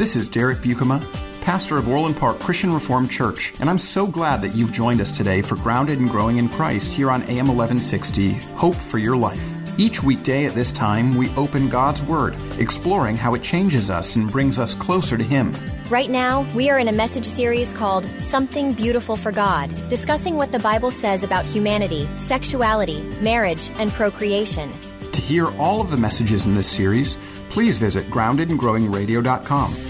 This is Derek Buikema, pastor of Orland Park Christian Reformed Church, and I'm so glad that you've joined us today for Grounded and Growing in Christ here on AM 1160 Hope for Your Life. Each weekday at this time, we open God's Word, exploring how it changes us and brings us closer to Him. Right now, we are in a message series called Something Beautiful for God, discussing what the Bible says about humanity, sexuality, marriage, and procreation. To hear all of the messages in this series, please visit groundedandgrowingradio.com.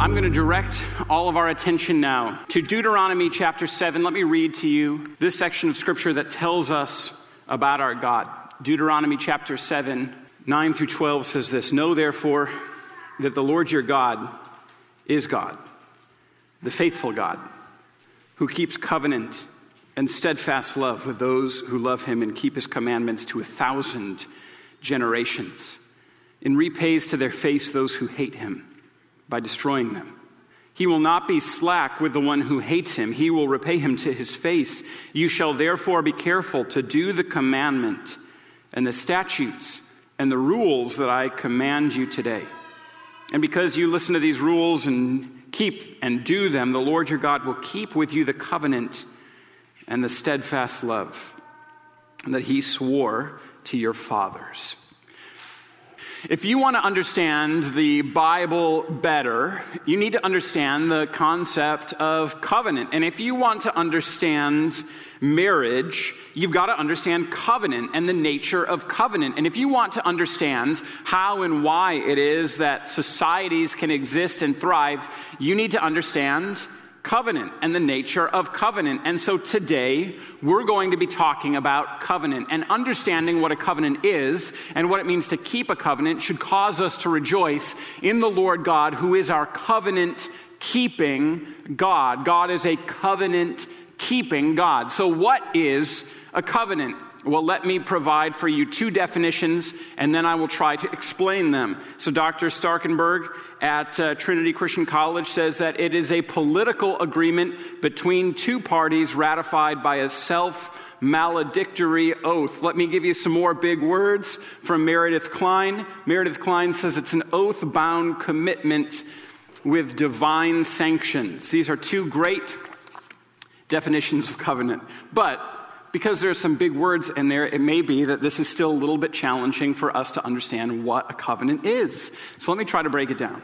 I'm going to direct all of our attention now to Deuteronomy chapter 7. Let me read to you this section of scripture that tells us about our God. Deuteronomy chapter 7, 9 through 12 says this Know therefore that the Lord your God is God, the faithful God, who keeps covenant and steadfast love with those who love him and keep his commandments to a thousand generations, and repays to their face those who hate him by destroying them. He will not be slack with the one who hates him. He will repay him to his face. You shall therefore be careful to do the commandment and the statutes and the rules that I command you today. And because you listen to these rules and keep and do them, the Lord your God will keep with you the covenant and the steadfast love that he swore to your fathers. If you want to understand the Bible better, you need to understand the concept of covenant. And if you want to understand marriage, you've got to understand covenant and the nature of covenant. And if you want to understand how and why it is that societies can exist and thrive, you need to understand covenant and the nature of covenant. And so today, we're going to be talking about covenant and understanding what a covenant is and what it means to keep a covenant should cause us to rejoice in the Lord God, who is our covenant keeping God. God is a covenant keeping God. So, what is a covenant? Well, let me provide for you two definitions, and then I will try to explain them. So, Dr. Starkenberg at uh, Trinity Christian College says that it is a political agreement between two parties ratified by a self maledictory oath. Let me give you some more big words from Meredith Kline. Meredith Kline says it's an oath bound commitment with divine sanctions. These are two great definitions of covenant. But because there's some big words in there, it may be that this is still a little bit challenging for us to understand what a covenant is. So let me try to break it down.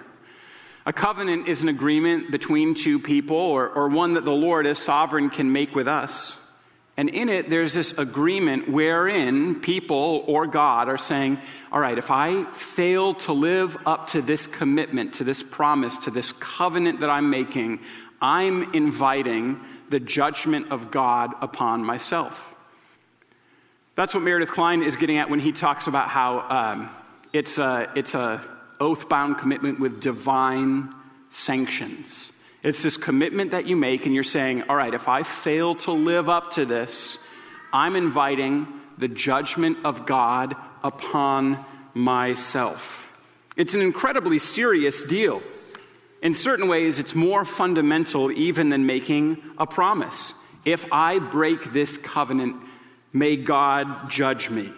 A covenant is an agreement between two people, or, or one that the Lord, as sovereign, can make with us. And in it, there's this agreement wherein people or God are saying, All right, if I fail to live up to this commitment, to this promise, to this covenant that I'm making, I'm inviting the judgment of God upon myself. That's what Meredith Kline is getting at when he talks about how um, it's a, it's a oath-bound commitment with divine sanctions. It's this commitment that you make, and you're saying, all right, if I fail to live up to this, I'm inviting the judgment of God upon myself. It's an incredibly serious deal. In certain ways, it's more fundamental even than making a promise. If I break this covenant, may God judge me.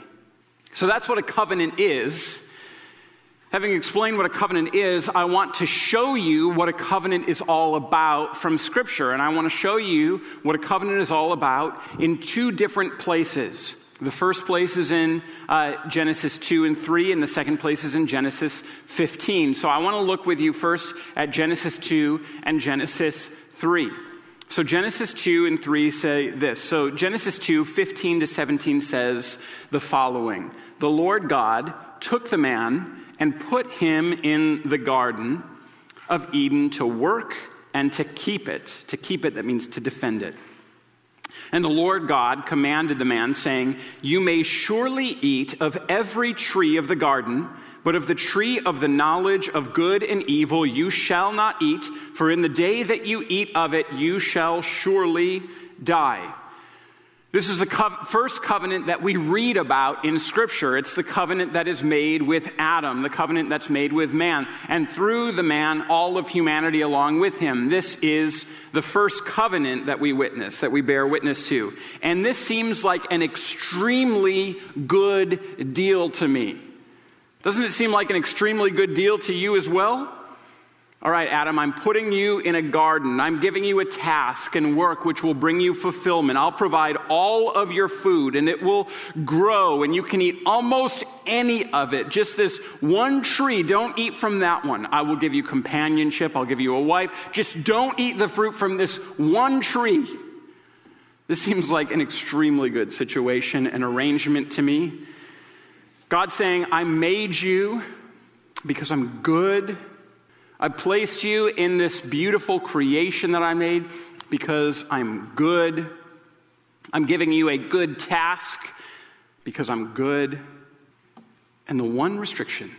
So that's what a covenant is. Having explained what a covenant is, I want to show you what a covenant is all about from Scripture. And I want to show you what a covenant is all about in two different places. The first place is in uh, Genesis 2 and 3, and the second place is in Genesis 15. So I want to look with you first at Genesis 2 and Genesis 3. So Genesis 2 and 3 say this. So Genesis 2, 15 to 17 says the following The Lord God took the man and put him in the garden of Eden to work and to keep it. To keep it, that means to defend it. And the Lord God commanded the man, saying, You may surely eat of every tree of the garden, but of the tree of the knowledge of good and evil you shall not eat, for in the day that you eat of it you shall surely die. This is the co- first covenant that we read about in Scripture. It's the covenant that is made with Adam, the covenant that's made with man, and through the man, all of humanity along with him. This is the first covenant that we witness, that we bear witness to. And this seems like an extremely good deal to me. Doesn't it seem like an extremely good deal to you as well? All right, Adam, I'm putting you in a garden. I'm giving you a task and work which will bring you fulfillment. I'll provide all of your food and it will grow and you can eat almost any of it. Just this one tree, don't eat from that one. I will give you companionship. I'll give you a wife. Just don't eat the fruit from this one tree. This seems like an extremely good situation and arrangement to me. God saying, I made you because I'm good I placed you in this beautiful creation that I made because I'm good. I'm giving you a good task because I'm good. And the one restriction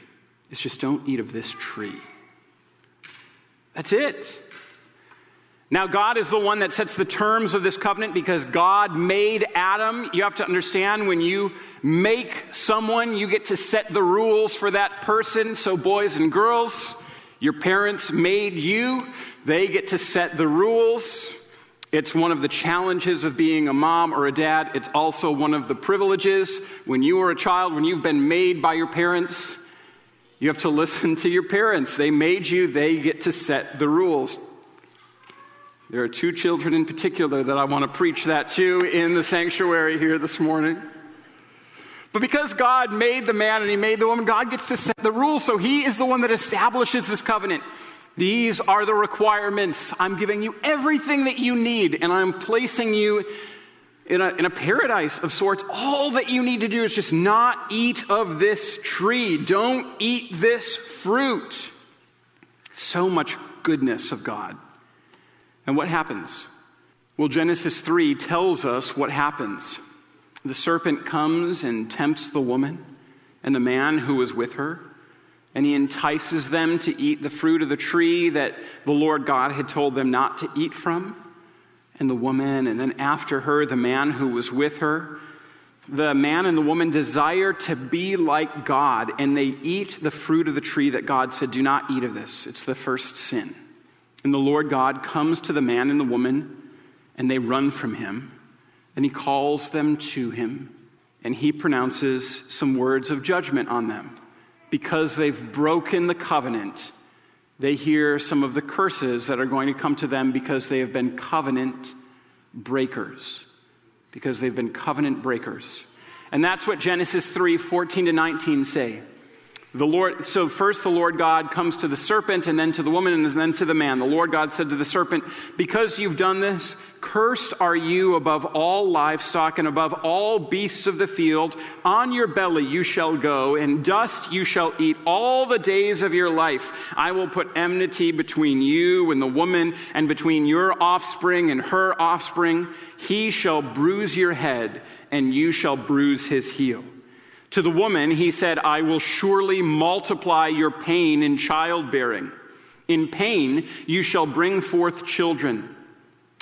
is just don't eat of this tree. That's it. Now, God is the one that sets the terms of this covenant because God made Adam. You have to understand when you make someone, you get to set the rules for that person. So, boys and girls, your parents made you, they get to set the rules. It's one of the challenges of being a mom or a dad. It's also one of the privileges. When you are a child, when you've been made by your parents, you have to listen to your parents. They made you, they get to set the rules. There are two children in particular that I want to preach that to in the sanctuary here this morning. But because God made the man and he made the woman, God gets to set the rules. So he is the one that establishes this covenant. These are the requirements. I'm giving you everything that you need, and I'm placing you in a, in a paradise of sorts. All that you need to do is just not eat of this tree. Don't eat this fruit. So much goodness of God. And what happens? Well, Genesis 3 tells us what happens. The serpent comes and tempts the woman and the man who was with her, and he entices them to eat the fruit of the tree that the Lord God had told them not to eat from. And the woman, and then after her, the man who was with her. The man and the woman desire to be like God, and they eat the fruit of the tree that God said, Do not eat of this. It's the first sin. And the Lord God comes to the man and the woman, and they run from him. And he calls them to him, and he pronounces some words of judgment on them. Because they've broken the covenant, they hear some of the curses that are going to come to them because they have been covenant breakers. Because they've been covenant breakers. And that's what Genesis 3 14 to 19 say. The Lord, so first the Lord God comes to the serpent and then to the woman and then to the man. The Lord God said to the serpent, Because you've done this, cursed are you above all livestock and above all beasts of the field. On your belly you shall go, and dust you shall eat all the days of your life. I will put enmity between you and the woman, and between your offspring and her offspring. He shall bruise your head, and you shall bruise his heel. To the woman, he said, I will surely multiply your pain in childbearing. In pain, you shall bring forth children.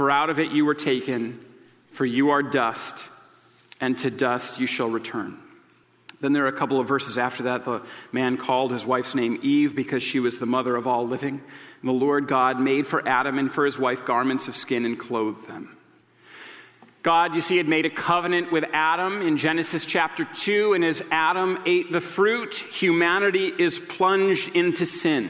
for out of it you were taken, for you are dust, and to dust you shall return. Then there are a couple of verses after that. The man called his wife's name Eve because she was the mother of all living. And the Lord God made for Adam and for his wife garments of skin and clothed them. God, you see, had made a covenant with Adam in Genesis chapter 2, and as Adam ate the fruit, humanity is plunged into sin.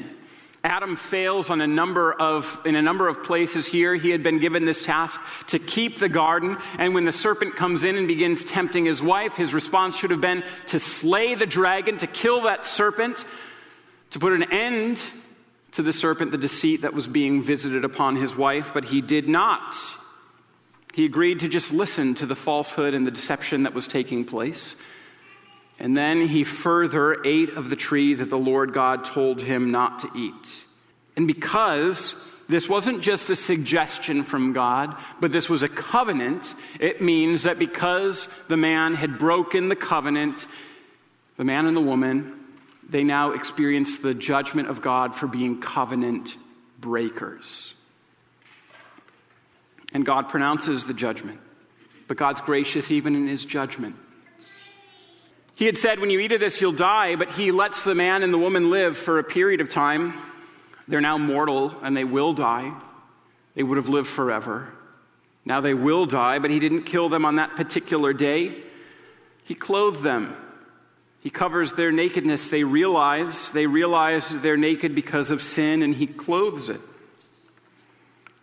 Adam fails on a number of, in a number of places here. He had been given this task to keep the garden. And when the serpent comes in and begins tempting his wife, his response should have been to slay the dragon, to kill that serpent, to put an end to the serpent, the deceit that was being visited upon his wife. But he did not. He agreed to just listen to the falsehood and the deception that was taking place. And then he further ate of the tree that the Lord God told him not to eat. And because this wasn't just a suggestion from God, but this was a covenant, it means that because the man had broken the covenant, the man and the woman, they now experience the judgment of God for being covenant breakers. And God pronounces the judgment, but God's gracious even in his judgment. He had said, When you eat of this, you'll die, but he lets the man and the woman live for a period of time. They're now mortal and they will die. They would have lived forever. Now they will die, but he didn't kill them on that particular day. He clothed them. He covers their nakedness. They realize, they realize they're naked because of sin, and he clothes it.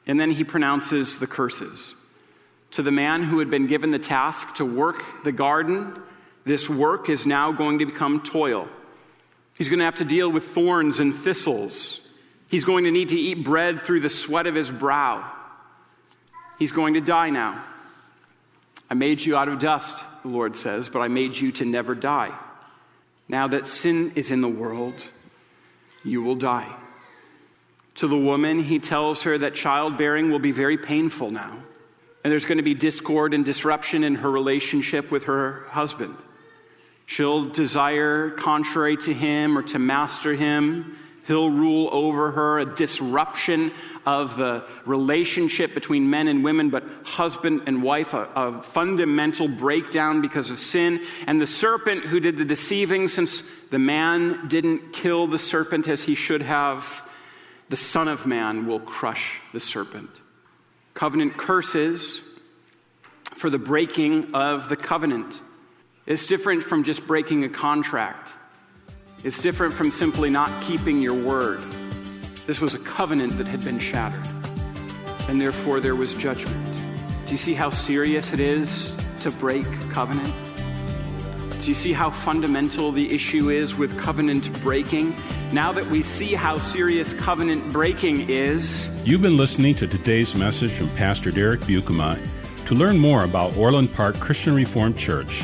And then he pronounces the curses. To the man who had been given the task to work the garden, this work is now going to become toil. He's going to have to deal with thorns and thistles. He's going to need to eat bread through the sweat of his brow. He's going to die now. I made you out of dust, the Lord says, but I made you to never die. Now that sin is in the world, you will die. To the woman, he tells her that childbearing will be very painful now, and there's going to be discord and disruption in her relationship with her husband. She'll desire contrary to him or to master him. He'll rule over her, a disruption of the relationship between men and women, but husband and wife, a, a, fundamental breakdown because of sin. And the serpent who did the deceiving, since the man didn't kill the serpent as he should have, the Son of Man will crush the serpent. Covenant curses for the breaking of the covenant. It's different from just breaking a contract. It's different from simply not keeping your word. This was a covenant that had been shattered, and therefore there was judgment. Do you see how serious it is to break covenant? Do you see how fundamental the issue is with covenant breaking? Now that we see how serious covenant breaking is. You've been listening to today's message from Pastor Derek Buikema. To learn more about Orland Park Christian Reformed Church,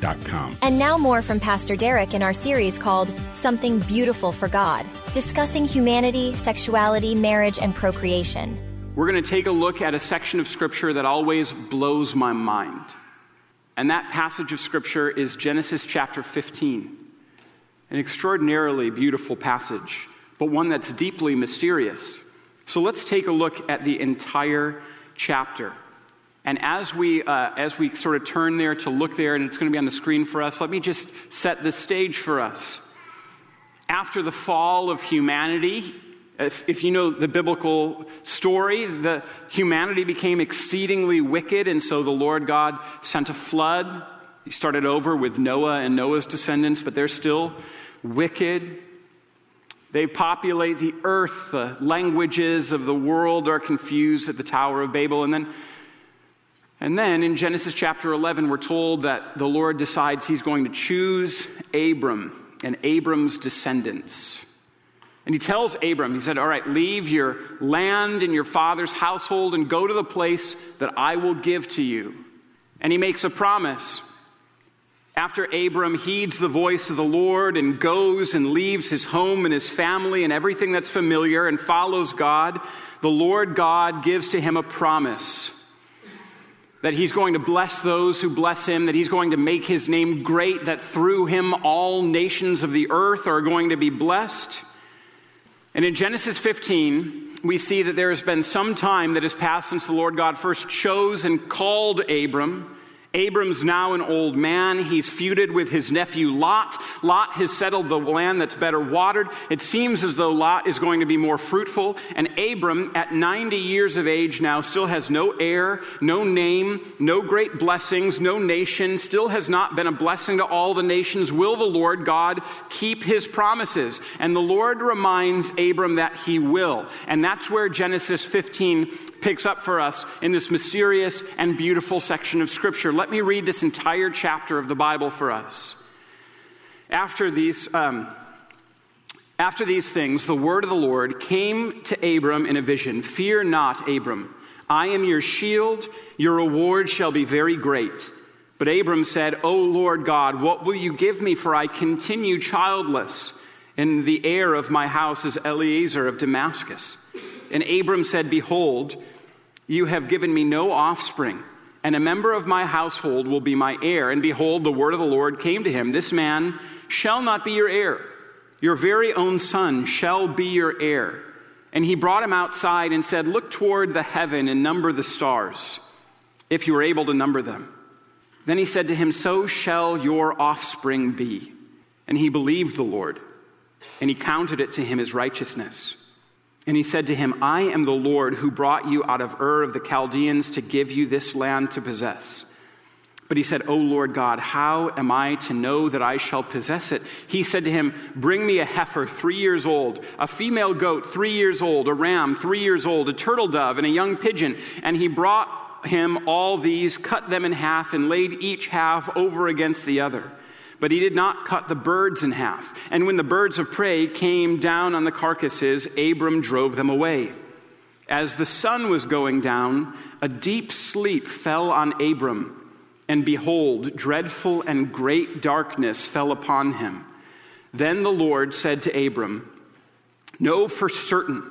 groundedandgrowingradio.com. And now more from Pastor Derek in our series called Something Beautiful for God, discussing humanity, sexuality, marriage, and procreation. We're going to take a look at a section of Scripture that always blows my mind. And that passage of Scripture is Genesis chapter 15. An extraordinarily beautiful passage, but one that's deeply mysterious. So let's take a look at the entire chapter. And as we, uh, as we sort of turn there to look there, and it's going to be on the screen for us, let me just set the stage for us. After the fall of humanity, if, if, you know the biblical story, the humanity became exceedingly wicked, and so the Lord God sent a flood. He started over with Noah and Noah's descendants, but they're still wicked. They populate the earth. The languages of the world are confused at the Tower of Babel. And then, and then in Genesis chapter 11, we're told that the Lord decides he's going to choose Abram and Abram's descendants. And he tells Abram, he said, All right, leave your land and your father's household and go to the place that I will give to you. And he makes a promise. After Abram heeds the voice of the Lord and goes and leaves his home and his family and everything that's familiar and follows God, the Lord God gives to him a promise that he's going to bless those who bless him, that he's going to make his name great, that through him all nations of the earth are going to be blessed. And in Genesis 15, we see that there has been some time that has passed since the Lord God first chose and called Abram. Abram's now an old man. He's feuded with his nephew Lot. Lot has settled the land that's better watered. It seems as though Lot is going to be more fruitful. And Abram, at 90 years of age now, still has no heir, no name, no great blessings, no nation, still has not been a blessing to all the nations. Will the Lord God keep his promises? And the Lord reminds Abram that he will. And that's where Genesis 15 picks up for us in this mysterious and beautiful section of Scripture. Let me read this entire chapter of the Bible for us. After these, um, after these things, the word of the Lord came to Abram in a vision Fear not, Abram. I am your shield. Your reward shall be very great. But Abram said, O Lord God, what will you give me? For I continue childless, and the heir of my house is Eliezer of Damascus. And Abram said, Behold, you have given me no offspring, and a member of my household will be my heir. And behold, the word of the Lord came to him This man shall not be your heir. Your very own son shall be your heir. And he brought him outside and said, Look toward the heaven and number the stars, if you are able to number them. Then he said to him, So shall your offspring be. And he believed the Lord, and he counted it to him as righteousness. And he said to him, I am the Lord who brought you out of Ur of the Chaldeans to give you this land to possess. But he said, O Lord God, how am I to know that I shall possess it? He said to him, Bring me a heifer three years old, a female goat three years old, a ram three years old, a turtle dove, and a young pigeon. And he brought him all these, cut them in half, and laid each half over against the other. But he did not cut the birds in half. And when the birds of prey came down on the carcasses, Abram drove them away. As the sun was going down, a deep sleep fell on Abram. And behold, dreadful and great darkness fell upon him. Then the Lord said to Abram, Know for certain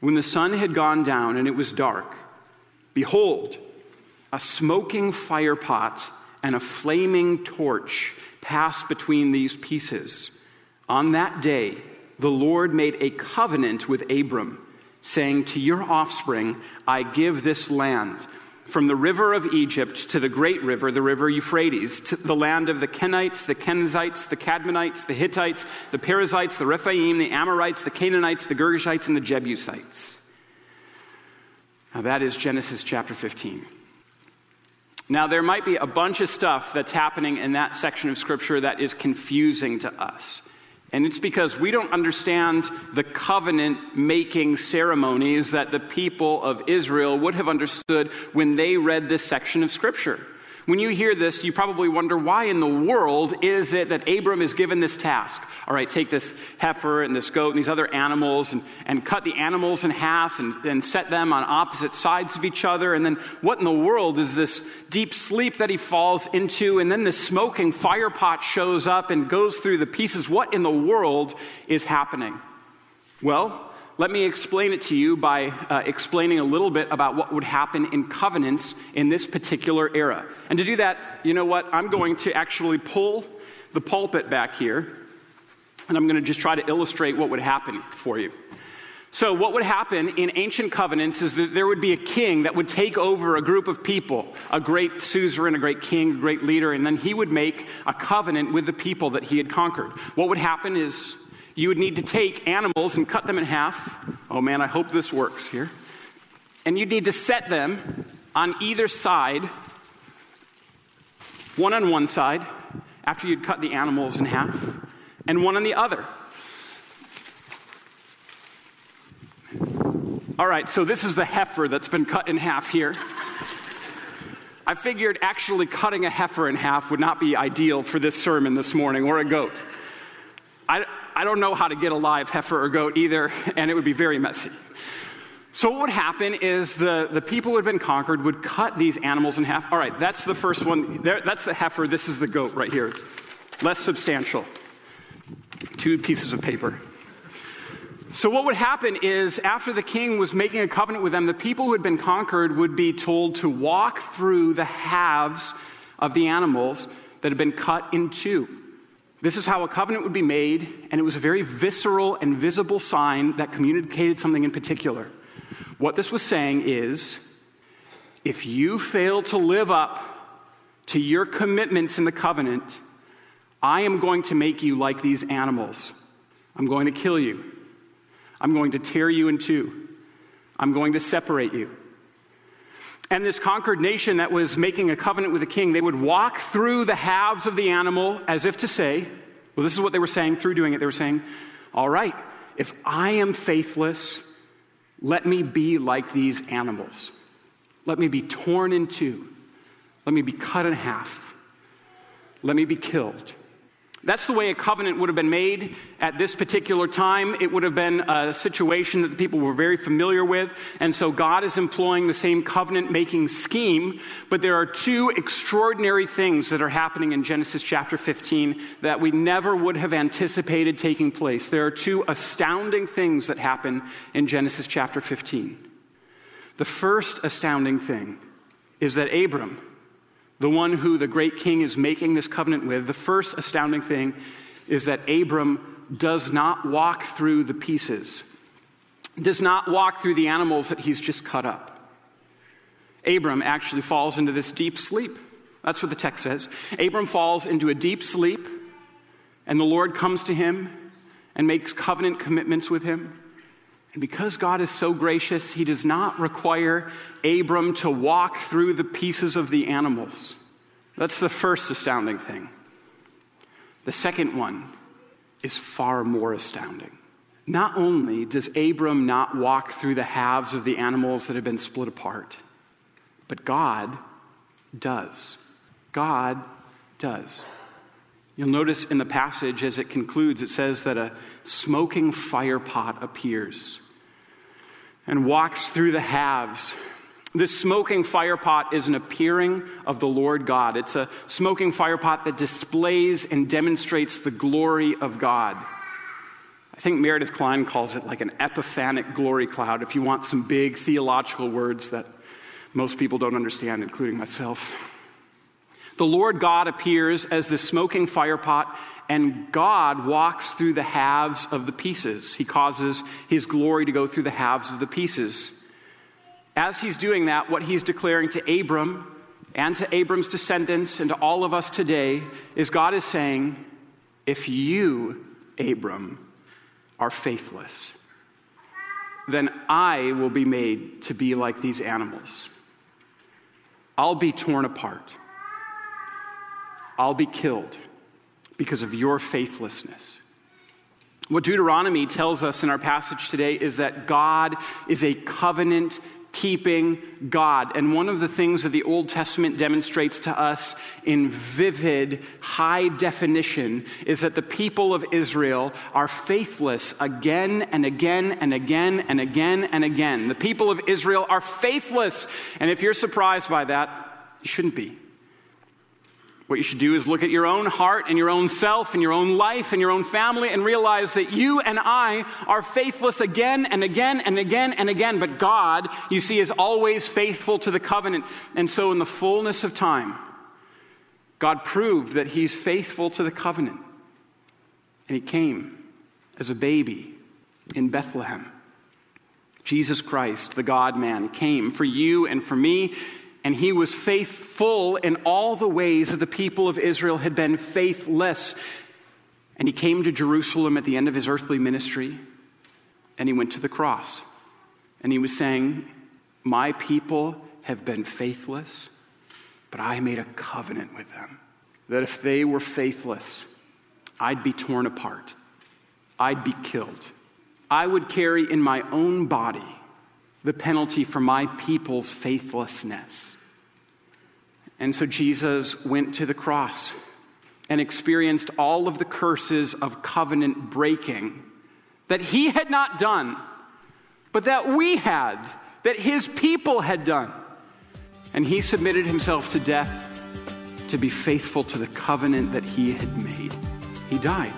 When the sun had gone down and it was dark, behold, a smoking firepot and a flaming torch passed between these pieces. On that day, the Lord made a covenant with Abram, saying, To your offspring I give this land from the river of Egypt to the great river, the river Euphrates, to the land of the Kenites, the Kenizzites, the Cadmonites, the Hittites, the Perizzites, the Rephaim, the Amorites, the Canaanites, the Girgashites, and the Jebusites. Now that is Genesis chapter 15. Now, there might be a bunch of stuff that's happening in that section of Scripture that is confusing to us. And it's because we don't understand the covenant making ceremonies that the people of Israel would have understood when they read this section of Scripture. When you hear this, you probably wonder why in the world is it that Abram is given this task? All right, take this heifer and this goat and these other animals and, and cut the animals in half and, and set them on opposite sides of each other. And then what in the world is this deep sleep that he falls into? And then this smoking fire pot shows up and goes through the pieces. What in the world is happening? Well, let me explain it to you by uh, explaining a little bit about what would happen in covenants in this particular era. And to do that, you know what? I'm going to actually pull the pulpit back here, and I'm going to just try to illustrate what would happen for you. So, what would happen in ancient covenants is that there would be a king that would take over a group of people, a great suzerain, a great king, a great leader, and then he would make a covenant with the people that he had conquered. What would happen is you would need to take animals and cut them in half. Oh man, I hope this works here. And you'd need to set them on either side, one on one side after you'd cut the animals in half, and one on the other. All right, so this is the heifer that's been cut in half here. I figured actually cutting a heifer in half would not be ideal for this sermon this morning, or a goat. I, don't know how to get a live heifer or goat either, and it would be very messy. So, what would happen is the, the people who had been conquered would cut these animals in half. All right, that's the first one. There, that's the heifer. This is the goat right here. Less substantial. Two pieces of paper. So, what would happen is after the king was making a covenant with them, the people who had been conquered would be told to walk through the halves of the animals that had been cut in two. This is how a covenant would be made, and it was a very visceral and visible sign that communicated something in particular. What this was saying is if you fail to live up to your commitments in the covenant, I am going to make you like these animals. I'm going to kill you. I'm going to tear you in two. I'm going to separate you. And this conquered nation that was making a covenant with the king, they would walk through the halves of the animal as if to say, well, this is what they were saying through doing it. They were saying, all right, if I am faithless, let me be like these animals. Let me be torn in two. Let me be cut in half. Let me be killed. That's the way a covenant would have been made at this particular time. It would have been a situation that the people were very familiar with. And so God is employing the same covenant making scheme. But there are two extraordinary things that are happening in Genesis chapter 15 that we never would have anticipated taking place. There are two astounding things that happen in Genesis chapter 15. The first astounding thing is that Abram, the one who the great king is making this covenant with, the first astounding thing is that Abram does not walk through the pieces, does not walk through the animals that he's just cut up. Abram actually falls into this deep sleep. That's what the text says. Abram falls into a deep sleep, and the Lord comes to him and makes covenant commitments with him. And because God is so gracious, he does not require Abram to walk through the pieces of the animals. That's the first astounding thing. The second one is far more astounding. Not only does Abram not walk through the halves of the animals that have been split apart, but God does. God does. You'll notice in the passage as it concludes, it says that a smoking fire pot appears and walks through the halves. This smoking fire pot is an appearing of the Lord God. It's a smoking fire pot that displays and demonstrates the glory of God. I think Meredith Kline calls it like an epiphanic glory cloud, if you want some big theological words that most people don't understand, including myself. The Lord God appears as the smoking firepot, and God walks through the halves of the pieces. He causes his glory to go through the halves of the pieces. As he's doing that, what he's declaring to Abram and to Abram's descendants and to all of us today is God is saying, If you, Abram, are faithless, then I will be made to be like these animals. I'll be torn apart. I'll be killed because of your faithlessness. What Deuteronomy tells us in our passage today is that God is a covenant keeping God. And one of the things that the Old Testament demonstrates to us in vivid, high definition is that the people of Israel are faithless again and again and again and again and again. The people of Israel are faithless. And if you're surprised by that, you shouldn't be. What you should do is look at your own heart and your own self and your own life and your own family and realize that you and I are faithless again and again and again and again. But God, you see, is always faithful to the covenant. And so, in the fullness of time, God proved that He's faithful to the covenant. And He came as a baby in Bethlehem. Jesus Christ, the God man, came for you and for me and he was faithful in all the ways that the people of Israel had been faithless. And he came to Jerusalem at the end of his earthly ministry, and he went to the cross. And he was saying, My people have been faithless, but I made a covenant with them. that if they were faithless, I'd be torn apart, I'd be killed. I would carry in my own body the penalty for my people's faithlessness. And so Jesus went to the cross and experienced all of the curses of covenant breaking that he had not done, but that we had, that his people had done. And he submitted himself to death to be faithful to the covenant that he had made. He died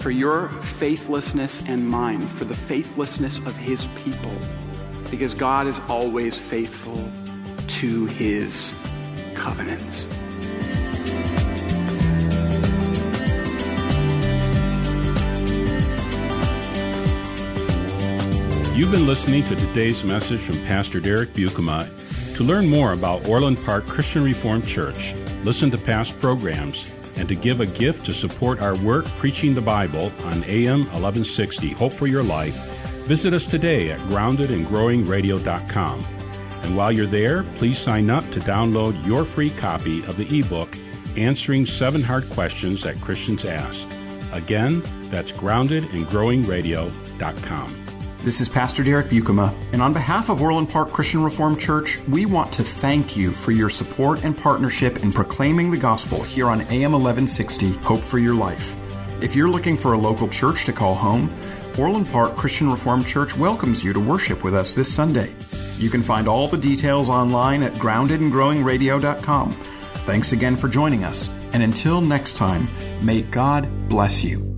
for your faithlessness and mine, for the faithlessness of his people, because God is always faithful to his covenants. You've been listening to today's message from Pastor Derek Buikema. To learn more about Orland Park Christian Reformed Church, listen to past programs, and to give a gift to support our work preaching the Bible on AM 1160 Hope for Your Life, visit us today at groundedandgrowingradio.com. And while you're there, please sign up to download your free copy of the ebook Answering Seven Hard Questions That Christians Ask. Again, that's groundedandgrowingradio.com. This is Pastor Derek Buikema, and on behalf of Orland Park Christian Reformed Church, we want to thank you for your support and partnership in proclaiming the gospel here on AM 1160 Hope for Your Life. If you're looking for a local church to call home, Orland Park Christian Reformed Church welcomes you to worship with us this Sunday. You can find all the details online at groundedandgrowingradio.com. Thanks again for joining us, and until next time, may God bless you.